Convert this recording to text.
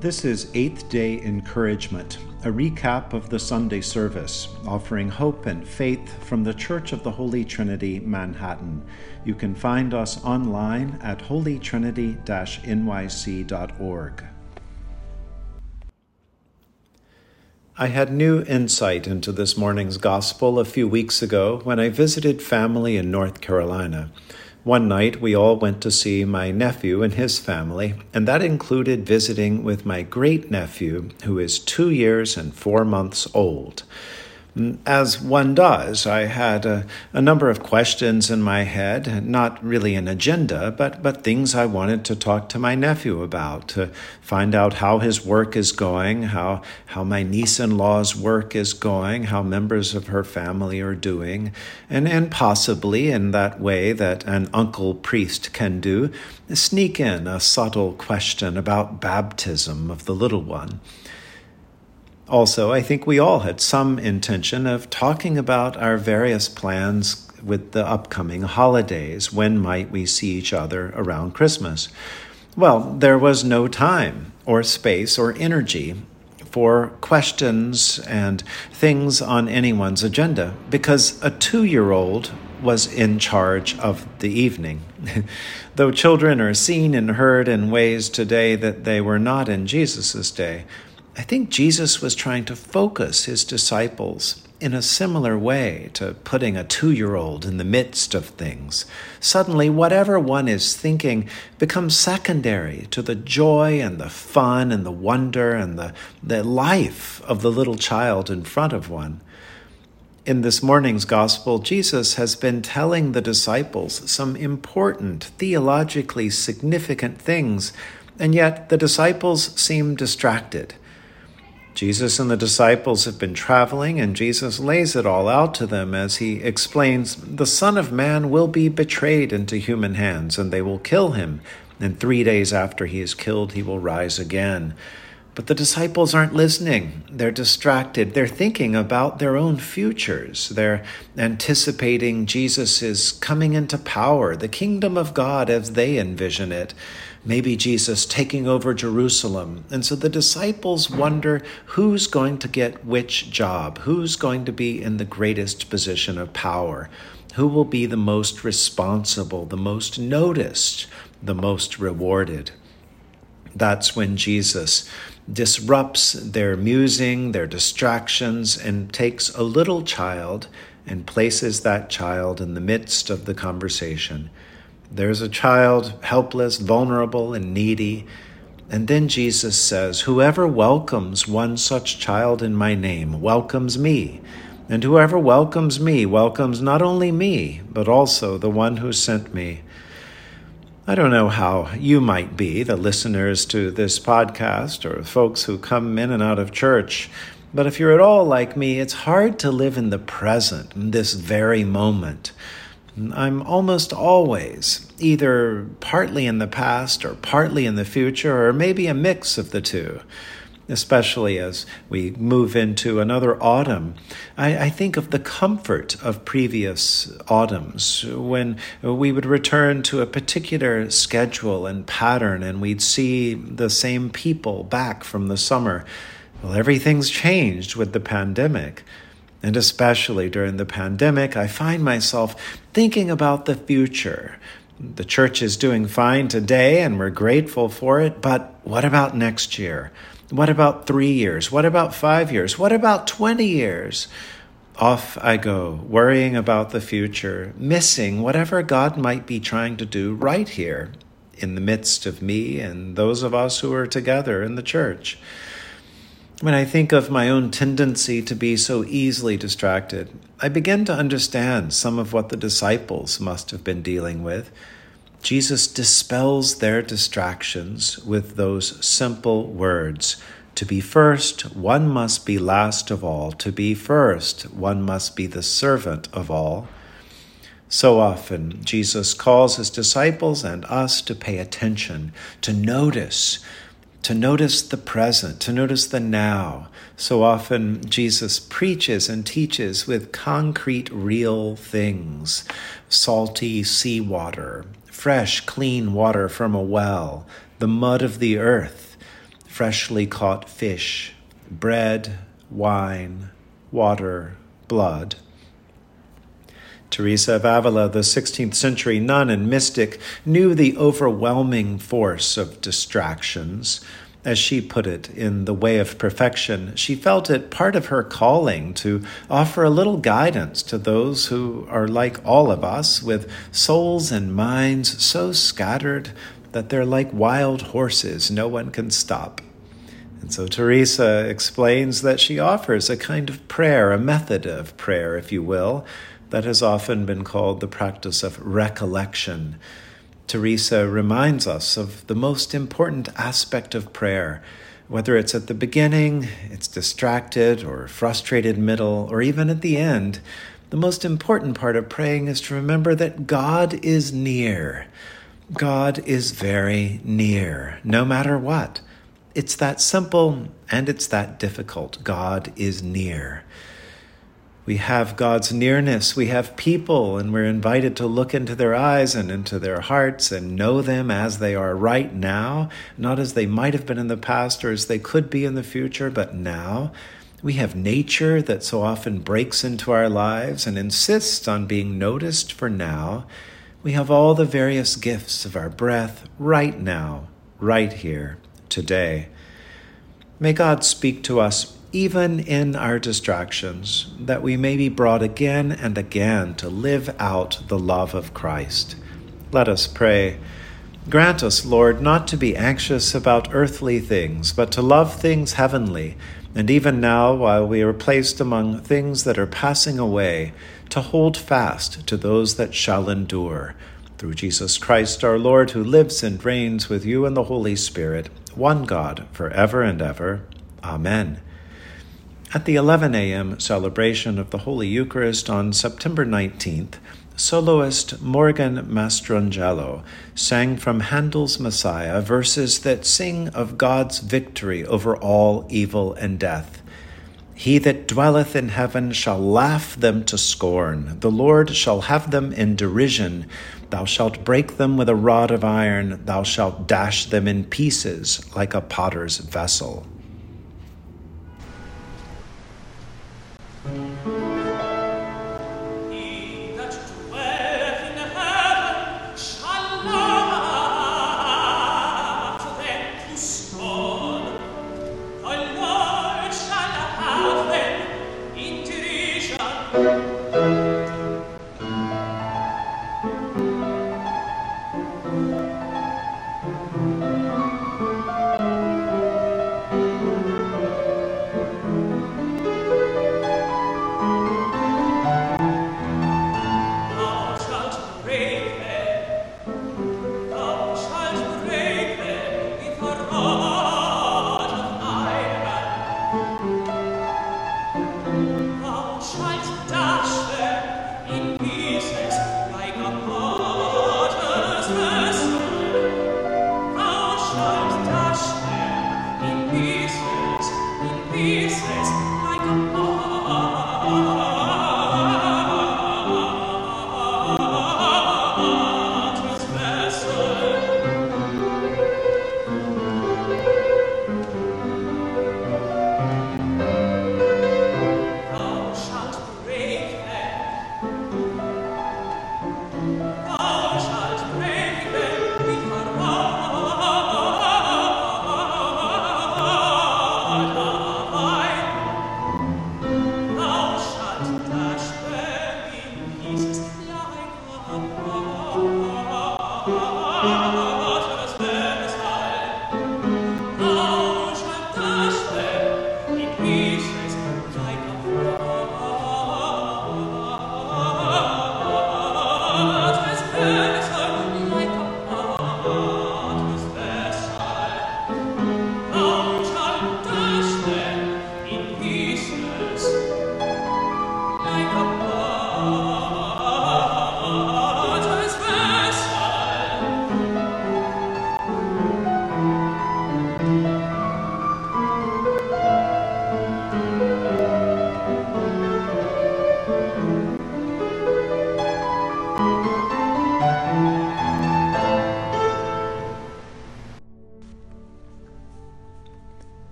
This is Eighth Day Encouragement, a recap of the Sunday service, offering hope and faith from the Church of the Holy Trinity, Manhattan. You can find us online at holytrinity nyc.org. I had new insight into this morning's gospel a few weeks ago when I visited family in North Carolina. One night, we all went to see my nephew and his family, and that included visiting with my great nephew, who is two years and four months old. As one does, I had a, a, number of questions in my head, not really an agenda, but, but things I wanted to talk to my nephew about, to find out how his work is going, how, how my niece in law's work is going, how members of her family are doing, and, and possibly in that way that an uncle priest can do, sneak in a subtle question about baptism of the little one. Also, I think we all had some intention of talking about our various plans with the upcoming holidays. When might we see each other around Christmas? Well, there was no time or space or energy for questions and things on anyone's agenda because a two year old was in charge of the evening. Though children are seen and heard in ways today that they were not in Jesus' day, I think Jesus was trying to focus his disciples in a similar way to putting a two year old in the midst of things. Suddenly, whatever one is thinking becomes secondary to the joy and the fun and the wonder and the, the life of the little child in front of one. In this morning's gospel, Jesus has been telling the disciples some important, theologically significant things, and yet the disciples seem distracted. Jesus and the disciples have been traveling, and Jesus lays it all out to them as he explains the Son of Man will be betrayed into human hands, and they will kill him. And three days after he is killed, he will rise again. But the disciples aren't listening. They're distracted. They're thinking about their own futures. They're anticipating Jesus' coming into power, the kingdom of God as they envision it maybe Jesus taking over Jerusalem. And so the disciples wonder who's going to get which job, who's going to be in the greatest position of power, who will be the most responsible, the most noticed, the most rewarded. That's when Jesus disrupts their musing, their distractions, and takes a little child and places that child in the midst of the conversation there's a child, helpless, vulnerable, and needy. And then Jesus says, Whoever welcomes one such child in my name welcomes me. And whoever welcomes me welcomes not only me, but also the one who sent me. I don't know how you might be, the listeners to this podcast, or folks who come in and out of church, but if you're at all like me, it's hard to live in the present, in this very moment. I'm almost always either partly in the past or partly in the future, or maybe a mix of the two. Especially as we move into another autumn, I, I think of the comfort of previous autumns when we would return to a particular schedule and pattern and we'd see the same people back from the summer. Well, everything's changed with the pandemic. And especially during the pandemic, I find myself thinking about the future. The church is doing fine today and we're grateful for it, but what about next year? What about three years? What about five years? What about 20 years? Off I go, worrying about the future, missing whatever God might be trying to do right here in the midst of me and those of us who are together in the church. When I think of my own tendency to be so easily distracted, I begin to understand some of what the disciples must have been dealing with. Jesus dispels their distractions with those simple words To be first, one must be last of all. To be first, one must be the servant of all. So often, Jesus calls his disciples and us to pay attention, to notice to notice the present, to notice the now. So often Jesus preaches and teaches with concrete, real things salty seawater, fresh, clean water from a well, the mud of the earth, freshly caught fish, bread, wine, water, blood. Teresa of Avila, the 16th century nun and mystic, knew the overwhelming force of distractions. As she put it, in the way of perfection, she felt it part of her calling to offer a little guidance to those who are like all of us, with souls and minds so scattered that they're like wild horses no one can stop. And so Teresa explains that she offers a kind of prayer, a method of prayer, if you will, that has often been called the practice of recollection. Teresa reminds us of the most important aspect of prayer, whether it's at the beginning, it's distracted or frustrated middle, or even at the end. The most important part of praying is to remember that God is near. God is very near, no matter what. It's that simple and it's that difficult. God is near. We have God's nearness. We have people, and we're invited to look into their eyes and into their hearts and know them as they are right now, not as they might have been in the past or as they could be in the future, but now. We have nature that so often breaks into our lives and insists on being noticed for now. We have all the various gifts of our breath right now, right here, today. May God speak to us even in our distractions, that we may be brought again and again to live out the love of Christ. Let us pray. Grant us, Lord, not to be anxious about earthly things, but to love things heavenly, and even now, while we are placed among things that are passing away, to hold fast to those that shall endure. Through Jesus Christ our Lord, who lives and reigns with you in the Holy Spirit, one God, for ever and ever. Amen. At the 11 a.m. celebration of the Holy Eucharist on September 19th, soloist Morgan Mastrangelo sang from Handel's Messiah verses that sing of God's victory over all evil and death. He that dwelleth in heaven shall laugh them to scorn. The Lord shall have them in derision. Thou shalt break them with a rod of iron. Thou shalt dash them in pieces like a potter's vessel. Thank.